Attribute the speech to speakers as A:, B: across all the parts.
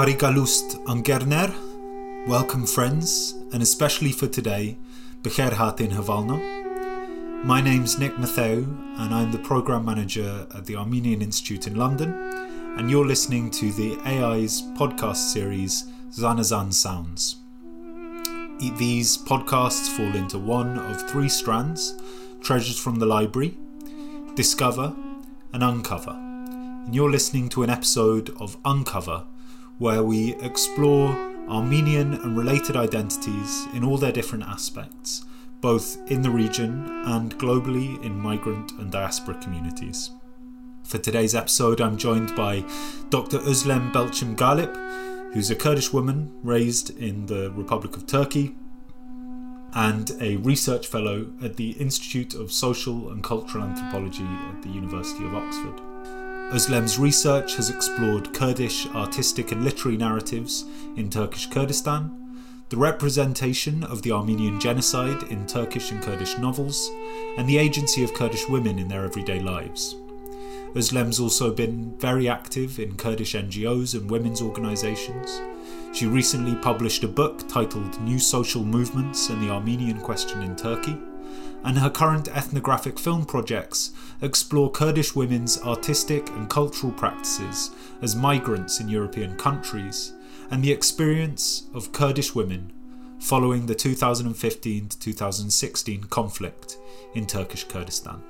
A: Parigalust Angerner, welcome friends, and especially for today, Becher in Havalna. My name's Nick Matheu, and I'm the Programme Manager at the Armenian Institute in London, and you're listening to the AI's podcast series Zanazan Sounds. These podcasts fall into one of three strands treasures from the library, discover, and uncover. And you're listening to an episode of Uncover, where we explore Armenian and related identities in all their different aspects, both in the region and globally in migrant and diaspora communities. For today's episode, I'm joined by Dr. Özlem Belçim Galip, who's a Kurdish woman raised in the Republic of Turkey and a research fellow at the Institute of Social and Cultural Anthropology at the University of Oxford. Özlem's research has explored Kurdish artistic and literary narratives in Turkish Kurdistan, the representation of the Armenian genocide in Turkish and Kurdish novels, and the agency of Kurdish women in their everyday lives. Özlem's also been very active in Kurdish NGOs and women's organisations. She recently published a book titled New Social Movements and the Armenian Question in Turkey, and her current ethnographic film projects explore Kurdish women's artistic and cultural practices as migrants in European countries and the experience of Kurdish women following the 2015 to 2016 conflict in Turkish Kurdistan.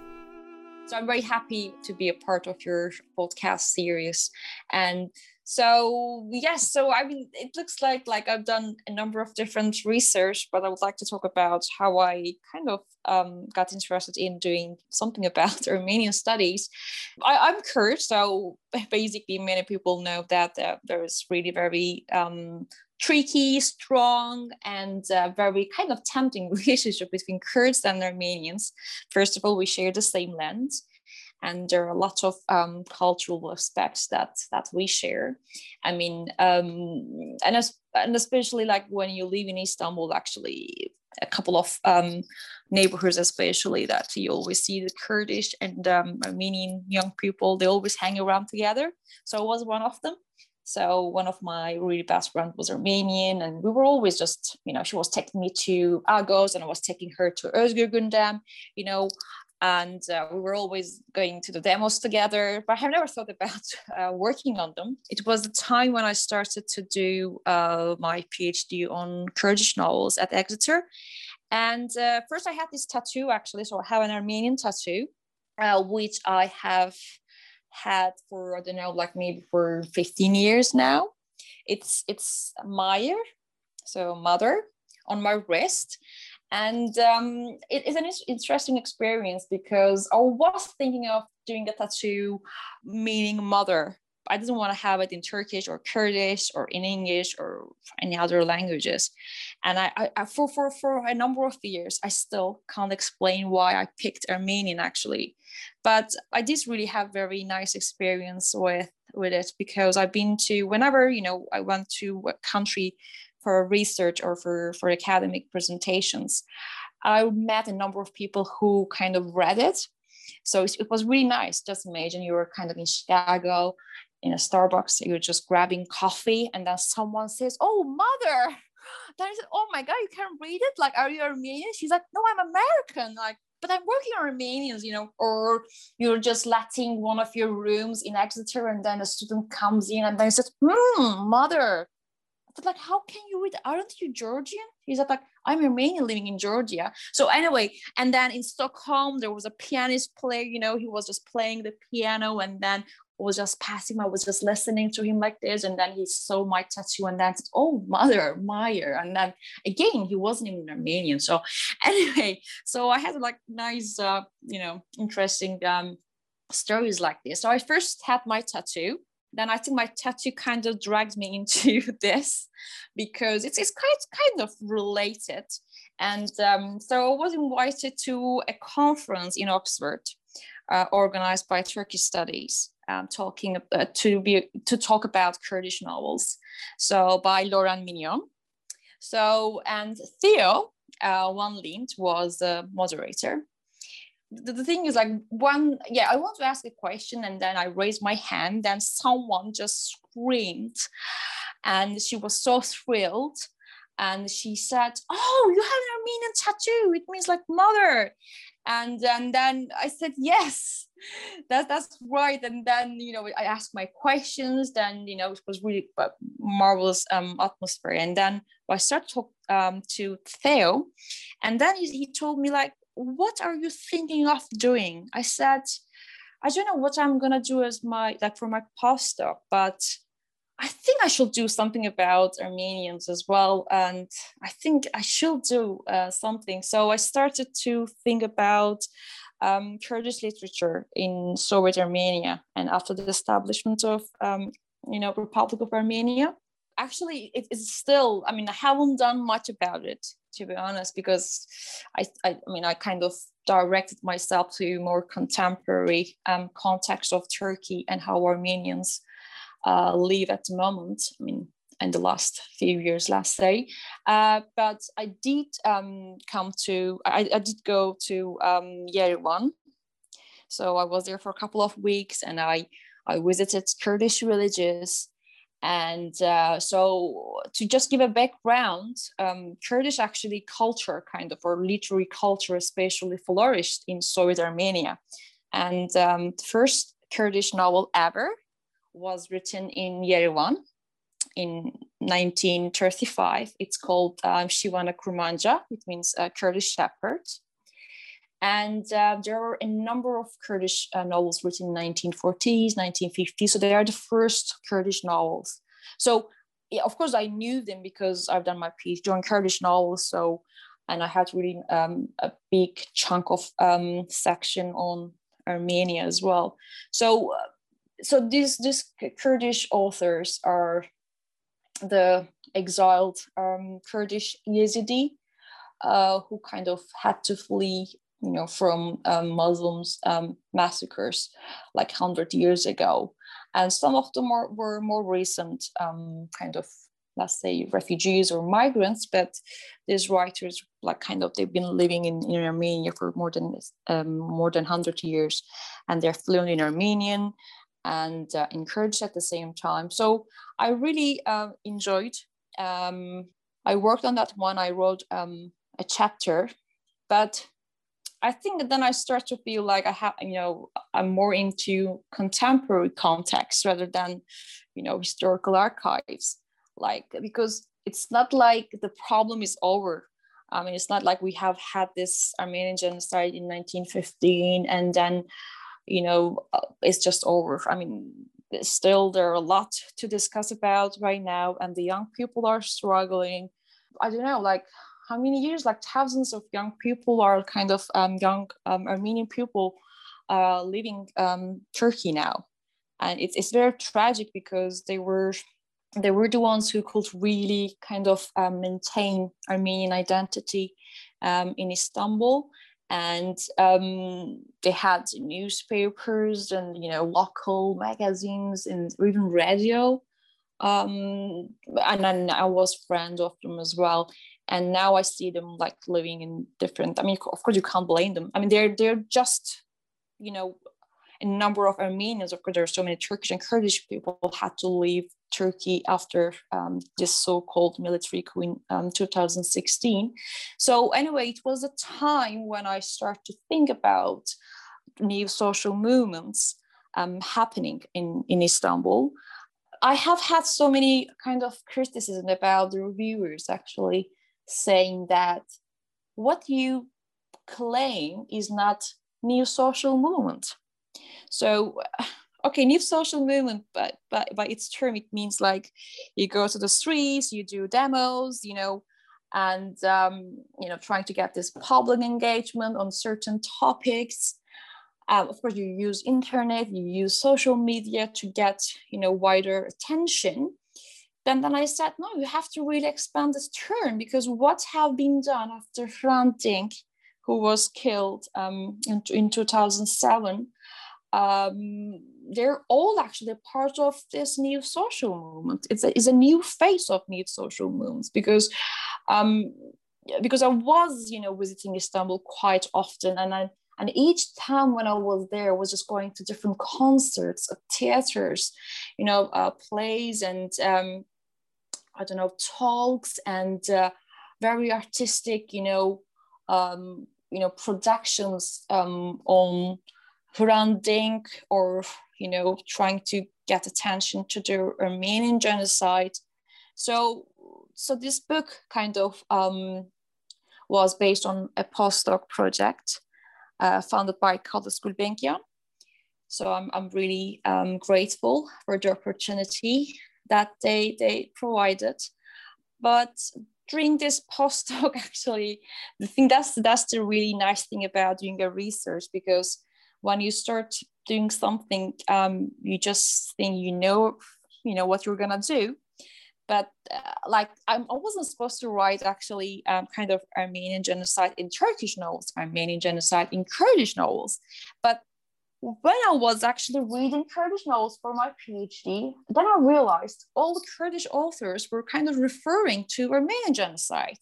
B: So I'm very happy to be a part of your podcast series. And so yes, so I mean it looks like like I've done a number of different research, but I would like to talk about how I kind of um, got interested in doing something about Armenian studies. I, am Kurd, so basically many people know that uh, there's really very um, tricky, strong, and uh, very kind of tempting relationship between Kurds and Armenians. First of all, we share the same land, and there are a lot of um, cultural aspects that that we share. I mean, um, and as, and especially like when you live in Istanbul, actually, a couple of um, neighborhoods, especially that you always see the Kurdish and um, Armenian young people. They always hang around together. So I was one of them. So one of my really best friends was Armenian, and we were always just, you know, she was taking me to Agos, and I was taking her to Özgür Gündem, you know, and uh, we were always going to the demos together. But I have never thought about uh, working on them. It was the time when I started to do uh, my PhD on Kurdish novels at Exeter, and uh, first I had this tattoo actually, so I have an Armenian tattoo, uh, which I have had for I don't know, like maybe for 15 years now. It's it's Meyer, so mother, on my wrist. And um, it is an interesting experience because I was thinking of doing a tattoo meaning mother. I didn't want to have it in Turkish or Kurdish or in English or any other languages. And I, I, for, for, for a number of years, I still can't explain why I picked Armenian actually. But I did really have very nice experience with with it because I've been to whenever you know I went to a country for research or for for academic presentations, I met a number of people who kind of read it. So it was really nice. Just imagine you were kind of in Chicago in a Starbucks, you're just grabbing coffee, and then someone says, "Oh, mother." Then I said, "Oh my God, you can't read it? Like, are you Armenian?" She's like, "No, I'm American." Like, but I'm working on Armenians, you know, or you're just letting one of your rooms in Exeter and then a student comes in and then says, hmm, mother. Like, how can you read? Aren't you Georgian? He said, like, I'm Romanian living in Georgia. So anyway, and then in Stockholm, there was a pianist player, you know, he was just playing the piano and then was just passing I was just listening to him like this. And then he saw my tattoo and then said, Oh, mother, Meyer. And then again, he wasn't even Armenian. So anyway, so I had like nice, uh, you know, interesting um, stories like this. So I first had my tattoo. Then I think my tattoo kind of dragged me into this because it's, it's quite kind of related. And um, so I was invited to a conference in Oxford uh, organized by Turkish Studies um, talking uh, to be to talk about Kurdish novels. So by Laurent Mignon. So and Theo uh, Van Lint was the moderator. The, the thing is like one yeah I want to ask a question and then I raised my hand and someone just screamed and she was so thrilled and she said oh you have an armenian tattoo. It means like mother. And and then i said yes. That, that's right. And then you know i asked my questions. Then you know it was really a marvelous um, atmosphere. And then i started talk um, to theo. And then he, he told me like what are you thinking of doing i said i don't know what i'm gonna do as my like for my postdoc but I think I should do something about Armenians as well. And I think I should do uh, something. So I started to think about um, Kurdish literature in Soviet Armenia and after the establishment of, um, you know, Republic of Armenia. Actually, it is still, I mean, I haven't done much about it, to be honest, because I, I, I mean, I kind of directed myself to more contemporary um, context of Turkey and how Armenians uh, live at the moment. I mean, in the last few years, let's say. Uh, but I did um, come to, I, I, did go to um, Yerevan. So I was there for a couple of weeks and I, I visited Kurdish villages. And uh, so to just give a background, um, Kurdish actually culture kind of, or literary culture especially flourished in Soviet Armenia. And um, the first Kurdish novel ever was written in Yerevan in 1935. It's called um, Shivana Kurmanja, it means uh, Kurdish shepherd. And uh, there are a number of Kurdish uh, novels written in 1940s, 1950s. So they are the first Kurdish novels. So yeah, of course I knew them because I've done my PhD on Kurdish novels. So, and I had really um, a big chunk of um, section on Armenia as well. So uh, so these these Kurdish authors are the exiled um, Kurdish Yazidi uh, who kind of had to flee, you know, from um, Muslims um, massacres like hundred years ago, and some of them were more recent, um, kind of let's say refugees or migrants, but these writers like kind of they've been living in, in Armenia for more than um, more than hundred years, and they're fluent in Armenian and uh, encouraged at the same time. So I really uh, enjoyed. Um, I worked on that one. I wrote um, a chapter, but I think then I start to feel like I have, you know, I'm more into contemporary context rather than, you know, historical archives. Like because it's not like the problem is over. I mean, it's not like we have had this Armenian genocide in 1915 and then you know, uh, it's just over. I mean, still there are a lot to discuss about right now, and the young people are struggling. I don't know, like how many years, like thousands of young people are kind of um, young um, Armenian people uh, leaving um, Turkey now, and it's it's very tragic because they were they were the ones who could really kind of um, maintain Armenian identity um, in Istanbul. And um, they had newspapers and you know local magazines and even radio. Um, and then i was friend of them as well and now i see them like living in different i mean of course you can't blame them i mean they're they're just you know a number of armenians of course there are so many turkish and kurdish people had to leave Turkey after um, this so-called military coup in um, 2016. So anyway, it was a time when I started to think about new social movements um, happening in, in Istanbul. I have had so many kind of criticism about the reviewers actually saying that what you claim is not new social movement. So okay new social movement but but by its term it means like you go to the streets you do demos you know and um, you know trying to get this public engagement on certain topics. Um, of course you use internet you use social media to get you know wider attention then then i said no you have to really expand this term because what have been done after Hrant Dink who was killed um, in, in 2007 um, they're all actually part of this new social movement. It's a, it's a new face of new social movements because um, because I was you know visiting Istanbul quite often and I and each time when I was there I was just going to different concerts, uh, theaters, you know, uh, plays and um, I don't know, talks and uh, very artistic, you know, um, you know, productions um, on Hrant Dink or, you know, trying to get attention to the Armenian genocide. So, so this book kind of um, was based on a postdoc project uh, funded by Calouste Gulbenkian. So I'm, I'm really um, grateful for the opportunity that they, they provided. But during this postdoc, actually, the thing that's that's the really nice thing about doing a research because when you start doing something, um, you just think you know you know what you're gonna do. But uh, like I'm, I wasn't supposed to write actually um, kind of Armenian genocide in Turkish novels, Armenian genocide in Kurdish novels. But when I was actually reading Kurdish novels for my PhD, then I realized all the Kurdish authors were kind of referring to Armenian genocide.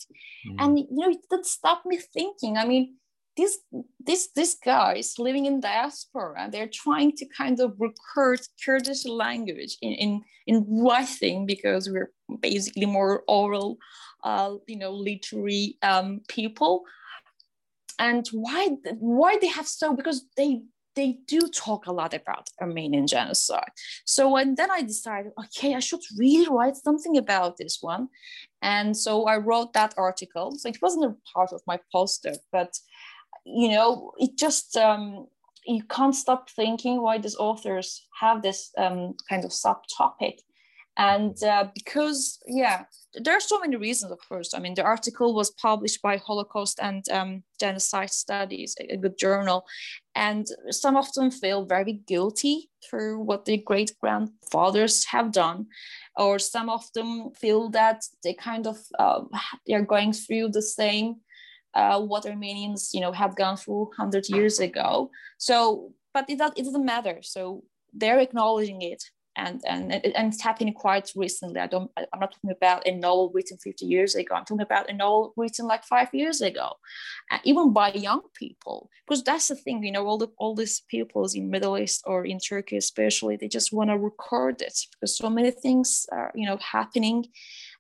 B: Mm. And you know, it didn't stop me thinking. I mean, these these these guys living in diaspora, they're trying to kind of record Kurdish language in, in, in writing because we're basically more oral, uh, you know, literary um, people. And why why they have so because they they do talk a lot about Armenian genocide. So and then I decided, okay, I should really write something about this one. And so I wrote that article. So it wasn't a part of my poster, but you know, it just um, you can't stop thinking why these authors have this um, kind of subtopic and uh, because yeah there are so many reasons of course. I mean the article was published by holocaust and um, genocide studies a, good journal and some of them feel very guilty for what their great grandfathers have done or some of them feel that they kind of uh, they're going through the same uh, what armenians you know have gone through 100 years ago. So but it, it doesn't matter. So they're acknowledging it and and and it's happening quite recently. I don't. I'm not talking about a novel written 50 years ago. I'm talking about a novel written like five years ago, uh, even by young people. Because that's the thing, you know, all the all these peoples in Middle East or in Turkey, especially, they just want to record it because so many things are you know happening,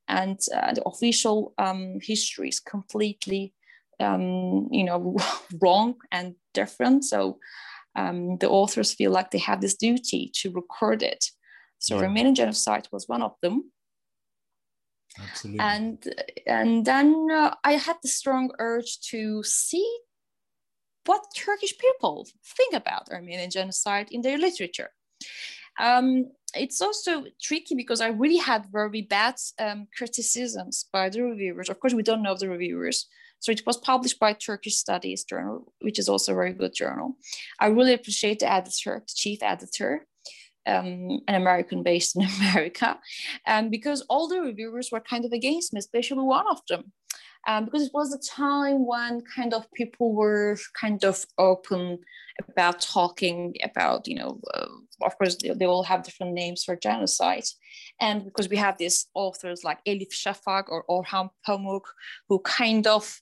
B: and uh, the official um, history is completely um, you know wrong and different. So. Um, the authors feel like they have this duty to record it so. Armenian genocide was one of them. Absolutely. And and then uh, I had the strong urge to see what Turkish people think about Armenian genocide in their literature. Um, it's also tricky because I really had very bad um, criticisms by the reviewers. Of course, we don't know the reviewers. So it was published by Turkish Studies Journal, which is also a very good journal. I really appreciate the editor, the chief editor, um, an American based in America, um, because all the reviewers were kind of against me, especially one of them. Um, because it was a time when kind of people were kind of open about talking about, you know, uh, of course, they, they, all have different names for genocide. And because we have these authors like Elif Shafak or Orhan Pamuk, who kind of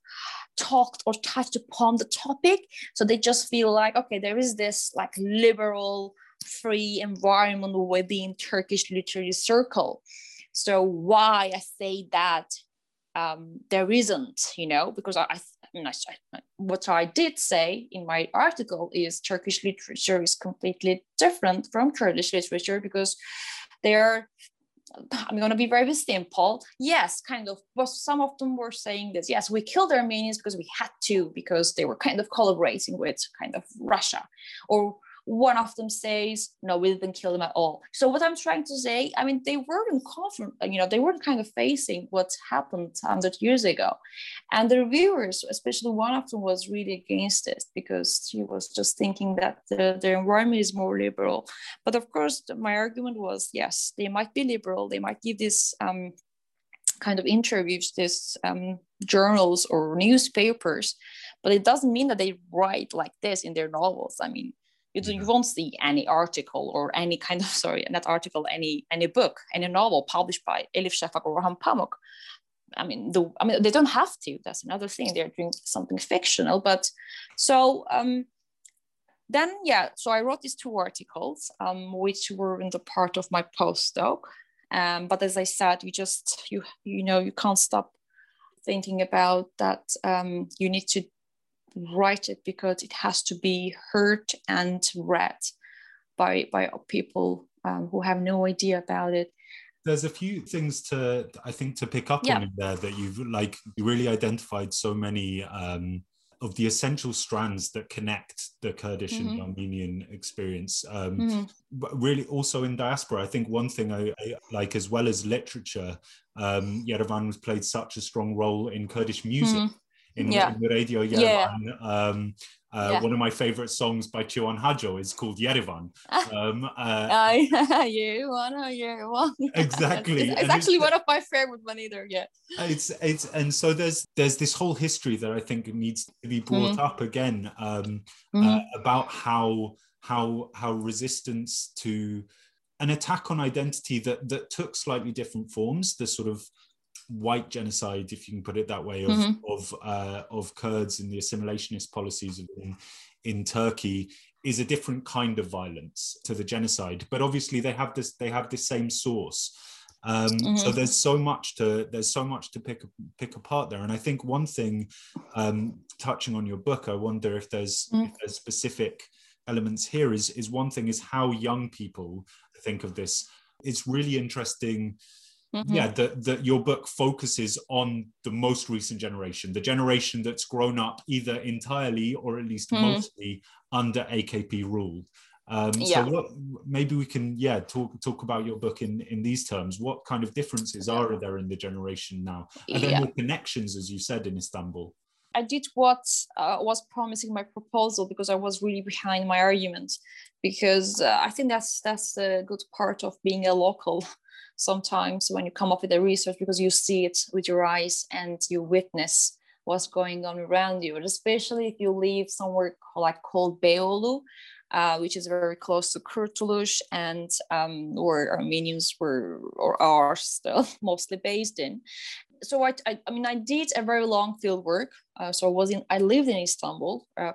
B: talked or touched upon the topic. So they just feel like, okay, there is this like liberal, free environment within Turkish literary circle. So why I say that um, there isn't, you know, because I, I, I, what I did say in my article is Turkish literature is completely different from Kurdish literature because they're I'm going to be very simple. Yes, kind of. But some of them were saying this. Yes, we killed Armenians because we had to, because they were kind of collaborating with kind of Russia, or one of them says, no, we didn't kill them at all. So what I'm trying to say, I mean, they weren't confident, you know, they weren't kind of facing what happened 100 years ago. And the reviewers, especially one of them was really against it because she was just thinking that the, the environment is more liberal. But of course, my argument was, yes, they might be liberal. They might give this um, kind of interviews, this um, journals or newspapers, but it doesn't mean that they write like this in their novels. I mean, you, you won't see any article or any kind of sorry not article any any book any novel published by Elif Shafak or Orhan Pamuk I mean, the, I mean, they don't have to. That's another thing. They're doing something fictional. But so um, then, yeah. So I wrote these two articles, um, which were in the part of my postdoc, Um, but as I said, you just you you know you can't stop thinking about that. Um, you need to write it because it has to be heard and read by by people um, who have no idea about it
A: there's a few things to i think to pick up yeah. on there that you've like you really identified so many um, of the essential strands that connect the kurdish mm-hmm. and armenian experience um, mm-hmm. but really also in diaspora i think one thing I, I like as well as literature um, yerevan has played such a strong role in kurdish music mm-hmm in, yeah. in Radio Yerevan. Yeah. Um, uh, yeah. One of my favorite songs by Ciwan Haco is called Yerevan. Um, uh,
B: Yerevan. Exactly. it's, it's actually it's, one of my favorite one either. Yeah.
A: It's it's and so there's there's this whole history that I think needs to be brought mm-hmm. up again um, mm-hmm. uh, about how how how resistance to an attack on identity that that took slightly different forms the sort of white genocide, if you can put it that way, of mm-hmm. of, uh, of Kurds and the assimilationist policies in, in Turkey is a different kind of violence to the genocide. But obviously, they have this they have the same source. Um, mm-hmm. So there's so much to there's so much to pick pick apart there. And I think one thing, um, touching on your book, I wonder if there's, mm-hmm. if there's specific elements here. Is is one thing is how young people think of this. It's really interesting Mm-hmm. Yeah, that that your book focuses on the most recent generation, the generation that's grown up either entirely or at least mm. mostly under AKP rule. Um, yeah. So what, maybe we can yeah talk talk about your book in in these terms. What kind of differences are there in the generation now, and then yeah. the connections, as you said, in Istanbul.
B: I did what uh, was promising my proposal because I was really behind my argument because uh, I think that's that's a good part of being a local sometimes when you come up with the research because you see it with your eyes and you witness what's going on around you, especially if you live somewhere like called Beyoğlu, uh, which is very close to Kurtuluş and um, where Armenians were or are still mostly based in. So I, I, I mean, I did a very long field work. Uh, so I was in, I lived in Istanbul, uh,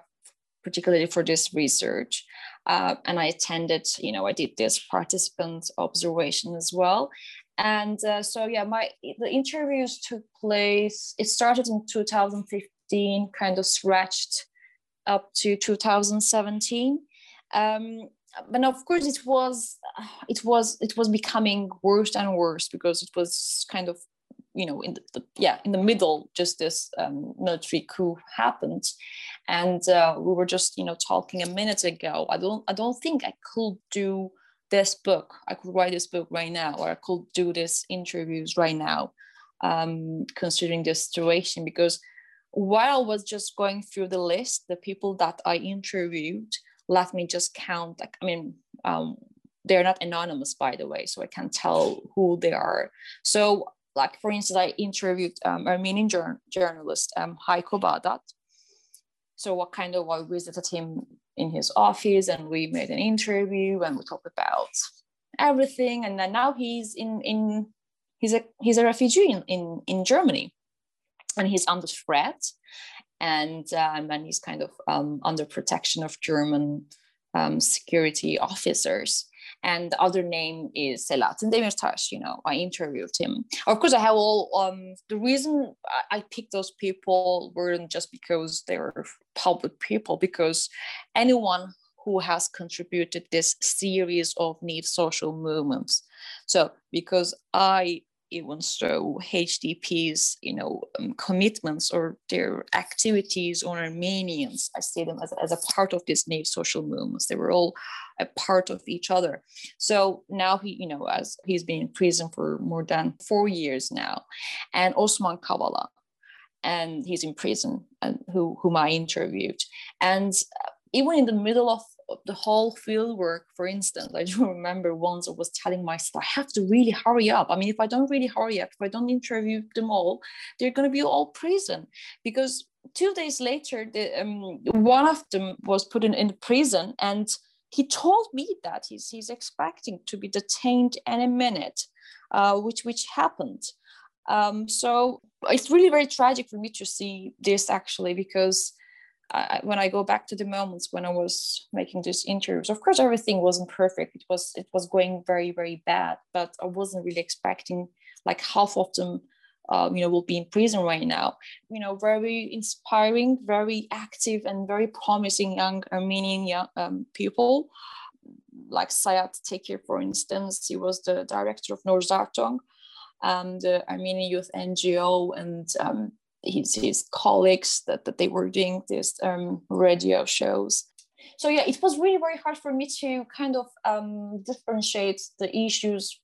B: particularly for this research. Uh, and I attended, you know, I did this participant observation as well. And uh, so, yeah, my the interviews took place. It started in 2015, kind of stretched up to 2017. Um, but of course, it was it was it was becoming worse and worse because it was kind of you know in the, the, yeah in the middle just this um, military coup happened. And uh, we were just you know talking a minute ago. I don't i don't think i could do this book. I could write this book right now or i could do this interviews right now um, considering the situation because while i was just going through the list the people that i interviewed let me just count like i mean um, they're not anonymous by the way so i can tell who they are. So like for instance, I interviewed um, Armenian jour- journalist um, Hayko Bağdat. So what kind of I visited him in his office and we made an interview and we talked about everything. And then now he's in in he's a he's a refugee in in, in Germany, and he's under threat, and um, and he's kind of um, under protection of German um, security officers and the other name is Selahattin Demirtas. You know, I interviewed him. Of course, I have all. Um, the reason I picked those people weren't just because they were public people, because anyone who has contributed this series of need social movements. So because I even so HDP's you know um, commitments or their activities on Armenians. I see them as, as a part of these new social movements. They were all a part of each other. So now he, you know, as he's been in prison for more than four years now, and Osman Kavala, and he's in prison, and who whom I interviewed, and even in the middle of the whole field work, for instance, I do remember once I was telling myself, I have to really hurry up. I mean, if I don't really hurry up, if I don't interview them all, they're going to be all prison. Because two days later, the, um, one of them was put in, in prison and he told me that he's, he's expecting to be detained any minute, uh, which, which happened. Um, so it's really very tragic for me to see this actually because I, when I go back to the moments when I was making these interviews, of course everything wasn't perfect. It was it was going very very bad, but I wasn't really expecting like half of them, um, you know, will be in prison right now. You know, very inspiring, very active, and very promising young Armenian young, um, people. Like Sayat Tekir, for instance, he was the director of Nor Zartonk, um, the Armenian Youth NGO, and um, his, his colleagues that, that they were doing these um, radio shows. So yeah, it was really very hard for me to kind of um, differentiate the issues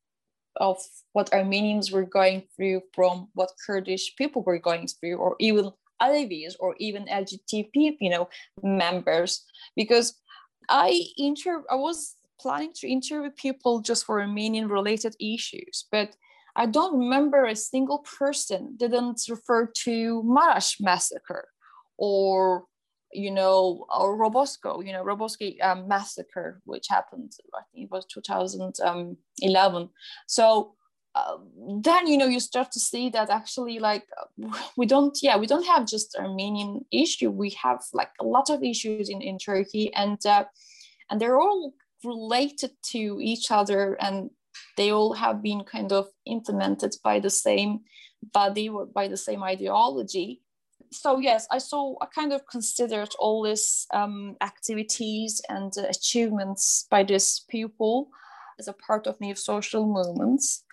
B: of what Armenians were going through from what Kurdish people were going through, or even Alevis, or even LGBT, you know, members, because I inter I was planning to interview people just for Armenian related issues, but I don't remember a single person didn't refer to Marash massacre or you know or Robosko, you know Roboski um, massacre, which happened I think it was 2011. So uh, then you know you start to see that actually like we don't yeah we don't have just Armenian issue. We have like a lot of issues in in Turkey and uh, and they're all related to each other and they all have been kind of implemented by the same body or by the same ideology so yes i saw i kind of considered all these um, activities and uh, achievements by this people as a part of new social movements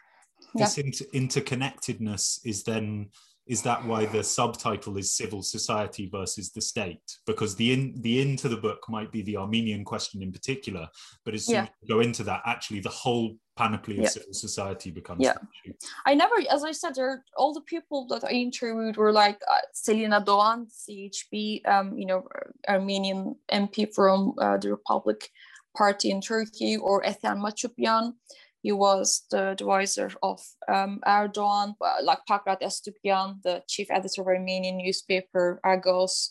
A: this yeah. inter- interconnectedness is then is that why the subtitle is civil society versus the state because the in the into the book might be the armenian question in particular but as soon yeah. as you go into that actually the whole panoply of yeah. civil society becomes
B: yeah i never as i said there all the people that i interviewed were like uh, selina doğan chp um, you know armenian mp from uh, the republic party in turkey or etyen mahçupyan he was the advisor of um, Erdogan, like Pakrat Estukyan, the chief editor of Armenian newspaper Agos,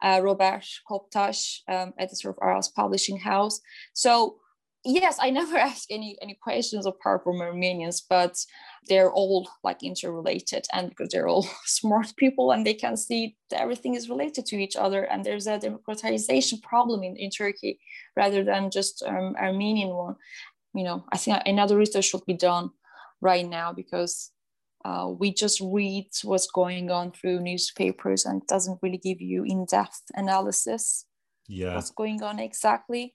B: uh, Robert Koptaş, um, editor of Aras Publishing House. So yes, I never ask any any questions apart from Armenians, but they're all like interrelated, and because they're all smart people and they can see that everything is related to each other, and there's a democratization problem in, in Turkey rather than just um, Armenian one. You know i think another research should be done right now because uh, we just read what's going on through newspapers and doesn't really give you in-depth analysis
A: yeah.
B: what's going on exactly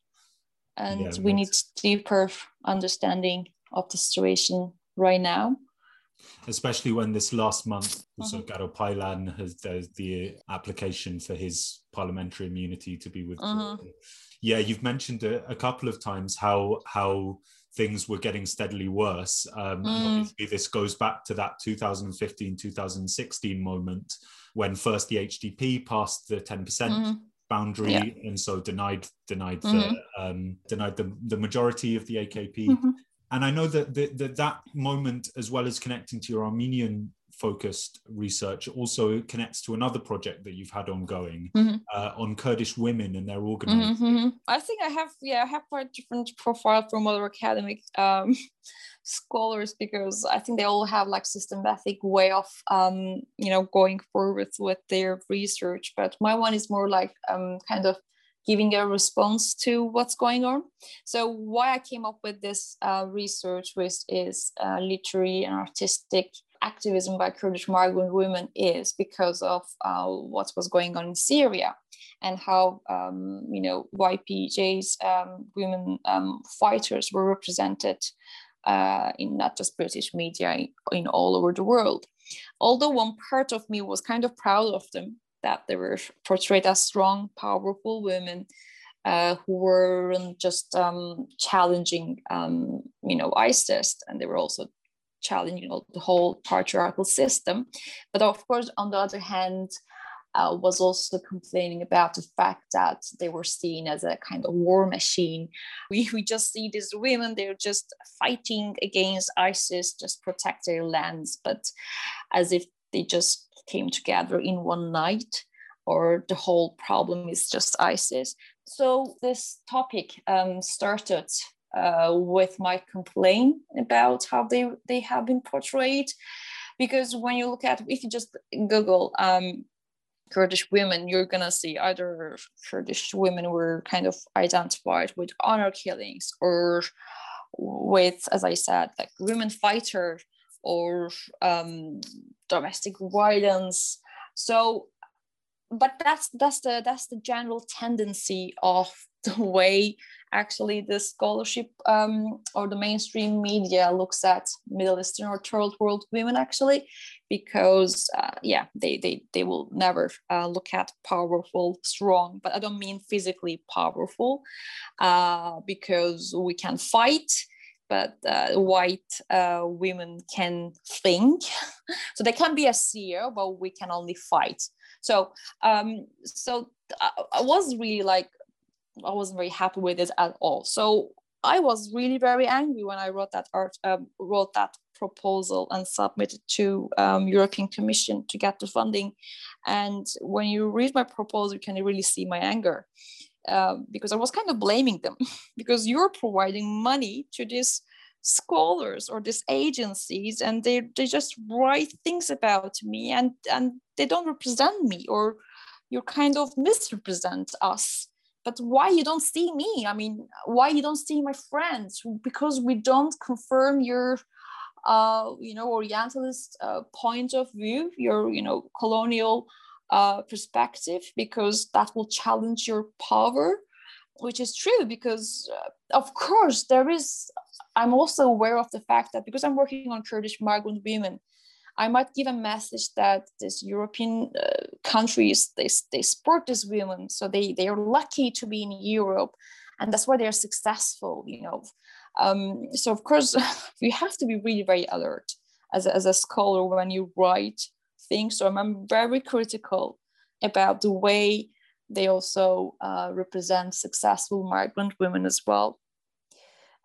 B: and yeah, we need deeper understanding of the situation right now
A: especially when this last month also mm-hmm. Garo Paylan has the application for his parliamentary immunity to be withdrawn. Mm-hmm yeah, you've mentioned a, a couple of times how how things were getting steadily worse. Um, mm. obviously, this goes back to that 2015 2016 moment when first the HDP passed the 10 percent. Mm. Boundary yeah. and so denied denied mm-hmm. the um, denied the, the majority of the AKP mm-hmm. and I know that, that that moment as well as connecting to your Armenian focused research also connects to another project that you've had ongoing mm-hmm. uh, on Kurdish women and their organizing.
B: Mm-hmm. I think I have, yeah, I have quite different profile from other academic um, scholars because I think they all have like systematic way of, um, you know, going forward with their research. But my one is more like um, kind of giving a response to what's going on. So why I came up with this uh, research with is uh, literary and artistic activism by Kurdish migrant women is because of uh, what was going on in Syria and how um, you know YPJ's um, women um, fighters were represented uh, in not just British media in all over the world. Although one part of me was kind of proud of them that they were portrayed as strong, powerful women uh, who weren't just um, challenging, um, you know, ISIS, and they were also challenging know, the whole patriarchal system. But of course, on the other hand, uh, was also complaining about the fact that they were seen as a kind of war machine. We, we just see these women, they're just fighting against ISIS, just protect their lands, but as if they just came together in one night or the whole problem is just ISIS. So this topic um, started uh, with my complaint about how they, they have been portrayed. Because when you look at, if you just Google um, Kurdish women, you're gonna see either Kurdish women were kind of identified with honor killings or with, as I said, like women fighter or um, domestic violence. So, but that's that's the that's the general tendency of the way actually the scholarship um, or the mainstream media looks at Middle Eastern or third world women actually, because uh, yeah, they, they, they will never uh, look at powerful, strong, but I don't mean physically powerful uh, because we can fight but uh, white uh, women can think. so they can be a CEO, but we can only fight. So, um, so I, I was really like I wasn't very happy with it at all. So I was really very angry when I wrote that art, um, wrote that proposal and submitted to um, European Commission to get the funding. And when you read my proposal, you can really see my anger uh, because I was kind of blaming them because you're providing money to these scholars or these agencies and they, they just write things about me and, and they don't represent me or you kind of misrepresent us but why you don't see me? I mean why you don't see my friends? Because we don't confirm your uh, you know orientalist uh, point of view your you know colonial uh, perspective because that will challenge your power which is true because uh, of course there is i'm also aware of the fact that because i'm working on kurdish migrant women I might give a message that this European uh, countries they, they support these women, so they they are lucky to be in Europe, and that's why they're successful. You know, um, so of course you have to be really very alert as a, as a scholar when you write things. So I'm very critical about the way they also uh, represent successful migrant women as well.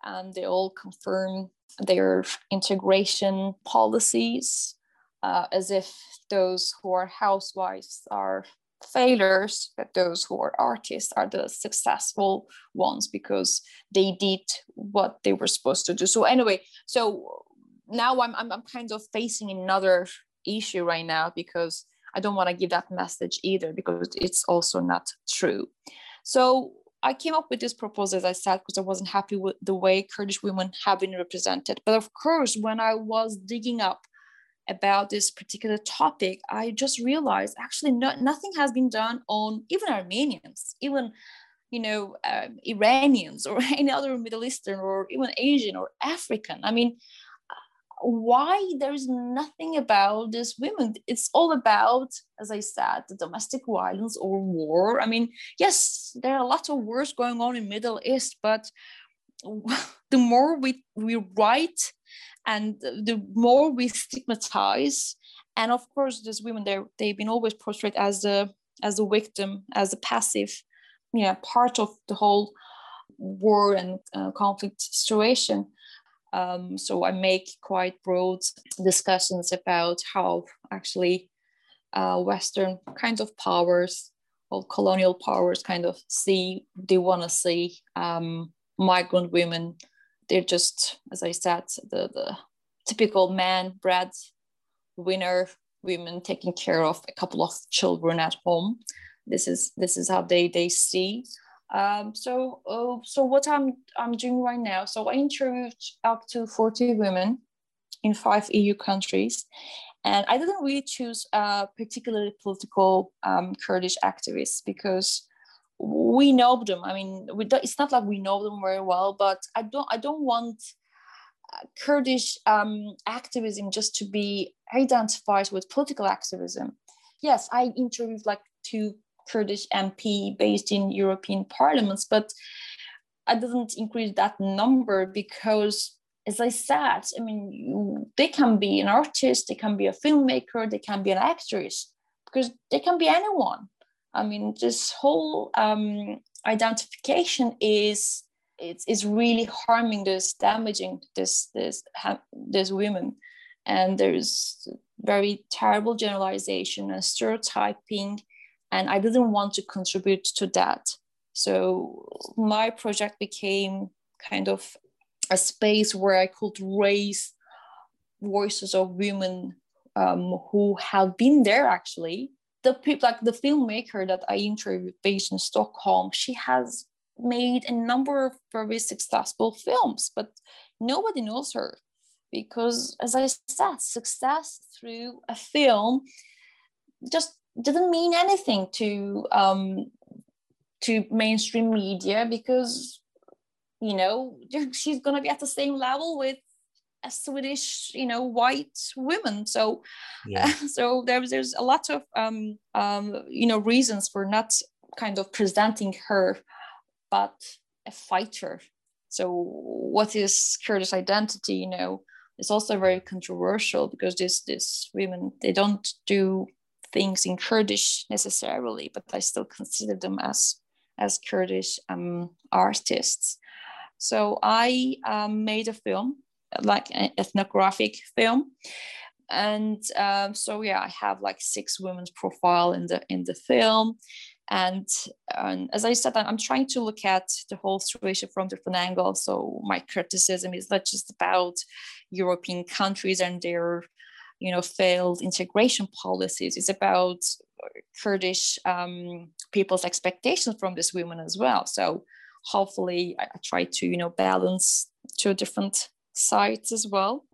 B: And they all confirm their integration policies uh, as if those who are housewives are failures, but those who are artists are the successful ones because they did what they were supposed to do. So anyway, so now I'm I'm, I'm kind of facing another issue right now because I don't want to give that message either because it's also not true. So I came up with this proposal, as I said, because I wasn't happy with the way Kurdish women have been represented. But of course, when I was digging up about this particular topic, I just realized actually no, nothing has been done on even Armenians, even you know um, Iranians or any other Middle Eastern or even Asian or African. I mean, why there is nothing about this women? It's all about, as I said, the domestic violence or war. I mean, yes, there are a lot of wars going on in Middle East, but the more we we write and the more we stigmatize and of course these women they they've been always portrayed as the as a victim as a passive you know part of the whole war and uh, conflict situation. Um, so i make quite broad discussions about how actually uh, western kinds of powers or colonial powers kind of see they want to see um, migrant women they're just, as I said, the, the typical man bred winner women taking care of a couple of children at home. This is this is how they they see. Um, so uh, so what I'm I'm doing right now. So I interviewed up to 40 women in five EU countries, and I didn't really choose a particularly political um, Kurdish activists because we know them. I mean, it's not like we know them very well, but I don't I don't want uh, Kurdish um, activism just to be identified with political activism. Yes, I interviewed like two Kurdish MP based in European parliaments, but I didn't increase that number because, as I said, I mean, you, they can be an artist, they can be a filmmaker, they can be an actress, because they can be anyone. I mean, this whole um, identification is it's, is really harming this, damaging this this this women, and there's very terrible generalization and stereotyping, and I didn't want to contribute to that. So my project became kind of a space where I could raise voices of women um, who have been there actually the people like the filmmaker that I interviewed based in Stockholm, she has made a number of very successful films, but nobody knows her because, as I said, success through a film just didn't mean anything to um, to mainstream media because you know she's going to be at the same level with a Swedish, you know, white women. So, yeah. uh, so there's there's a lot of um, um, you know reasons for not kind of presenting her, but a fighter. So, what is Kurdish identity? You know, it's also very controversial because this this women they don't do things in Kurdish necessarily, but I still consider them as as Kurdish um, artists. So I um, made a film like an ethnographic film. And um, so yeah i have like six women's profile in the in the film. And, and as i said i'm trying to look at the whole situation from different angles. So my criticism is not just about european countries and their you know failed integration policies. It's about kurdish um, people's expectations from these women as well. So hopefully I, I try to you know balance two different sites as well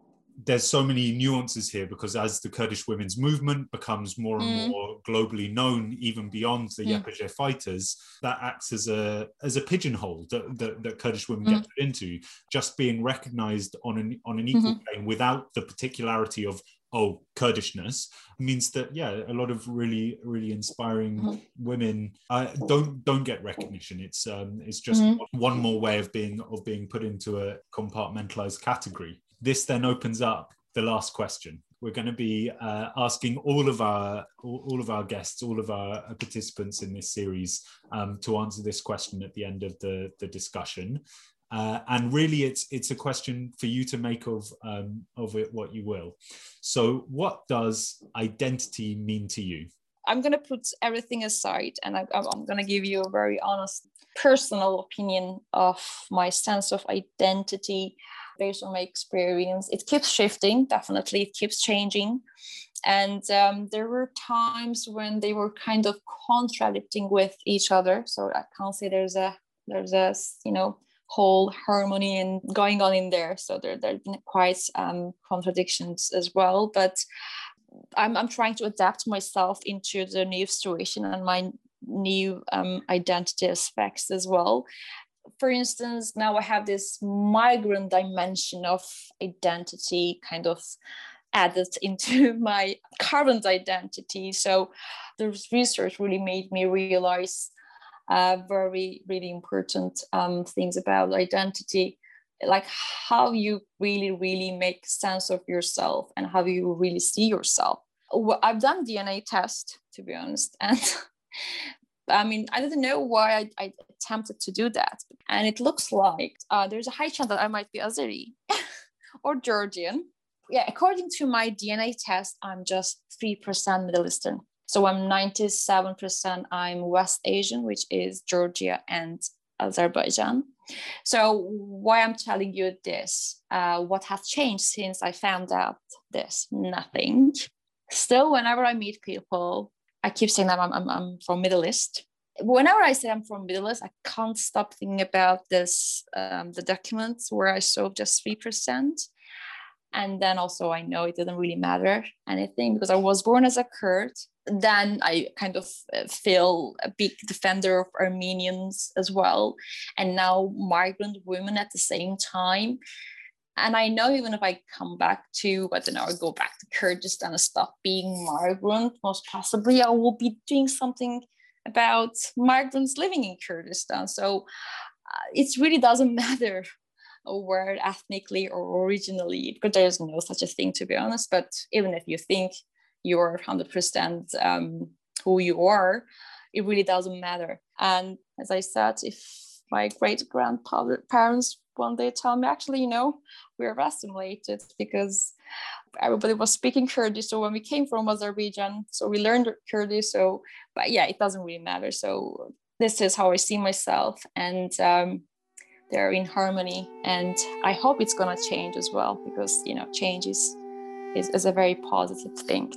A: there's so many nuances here because as the Kurdish women's movement becomes more and mm. more globally known, even beyond the mm. YPG fighters, that acts as a as a pigeonhole that, that, that Kurdish women mm. get put into. Just being recognised on an on an equal mm-hmm. plane without the particularity of oh Kurdishness means that yeah, a lot of really really inspiring mm-hmm. women uh, don't don't get recognition. It's um it's just mm-hmm. one more way of being of being put into a compartmentalized category. This then opens up the last question. We're going to be uh, asking all of our all, all, of our guests, all of our participants in this series, um, to answer this question at the end of the the discussion. Uh, and really, it's it's a question for you to make of um, of it what you will. So, what does identity mean to you?
B: I'm going to put everything aside, and I, I'm going to give you a very honest, personal opinion of my sense of identity based on my experience. It keeps shifting, definitely. It keeps changing, and um, there were times when they were kind of contradicting with each other. So I can't say there's a there's a you know whole harmony and going on in there. So there there have been quite um, contradictions as well. But I'm I'm trying to adapt myself into the new situation and my new um, identity aspects as well. For instance, now I have this migrant dimension of identity kind of added into my current identity. So the research really made me realize uh, very really important um, things about identity like how you really really make sense of yourself and how you really see yourself. I've done dna test to be honest and i mean i didn't know why I, I, attempted to do that and it looks like uh, there's a high chance that i might be azeri or georgian. Yeah according to my dna test i'm just 3% middle eastern so I'm 97% I'm West Asian, which is Georgia and Azerbaijan. So why I'm telling you this, uh, what has changed since I found out this? Nothing. Still, whenever I meet people, I keep saying that I'm, I'm, I'm from Middle East. Whenever I say I'm from Middle East, I can't stop thinking about this, um, the documents where I saw just 3%. And then also I know it didn't really matter anything because I was born as a Kurd then I kind of uh, feel a big defender of Armenians as well, and now migrant women at the same time. And I know even if I come back to, I don't know, I go back to Kurdistan and stop being migrant, most possibly I will be doing something about migrants living in Kurdistan. So uh, it really doesn't matter where ethnically or originally, because there's no such a thing to be honest. But even if you think you're 100% um, who you are, it really doesn't matter. And as I said, if my great grandparents one day tell me, actually, you know, we are assimilated because everybody was speaking Kurdish. So when we came from Azerbaijan, so we learned Kurdish. So, but yeah, it doesn't really matter. So this is how I see myself, and um, they're in harmony. And I hope it's gonna change as well because you know, change is is, is a very positive thing.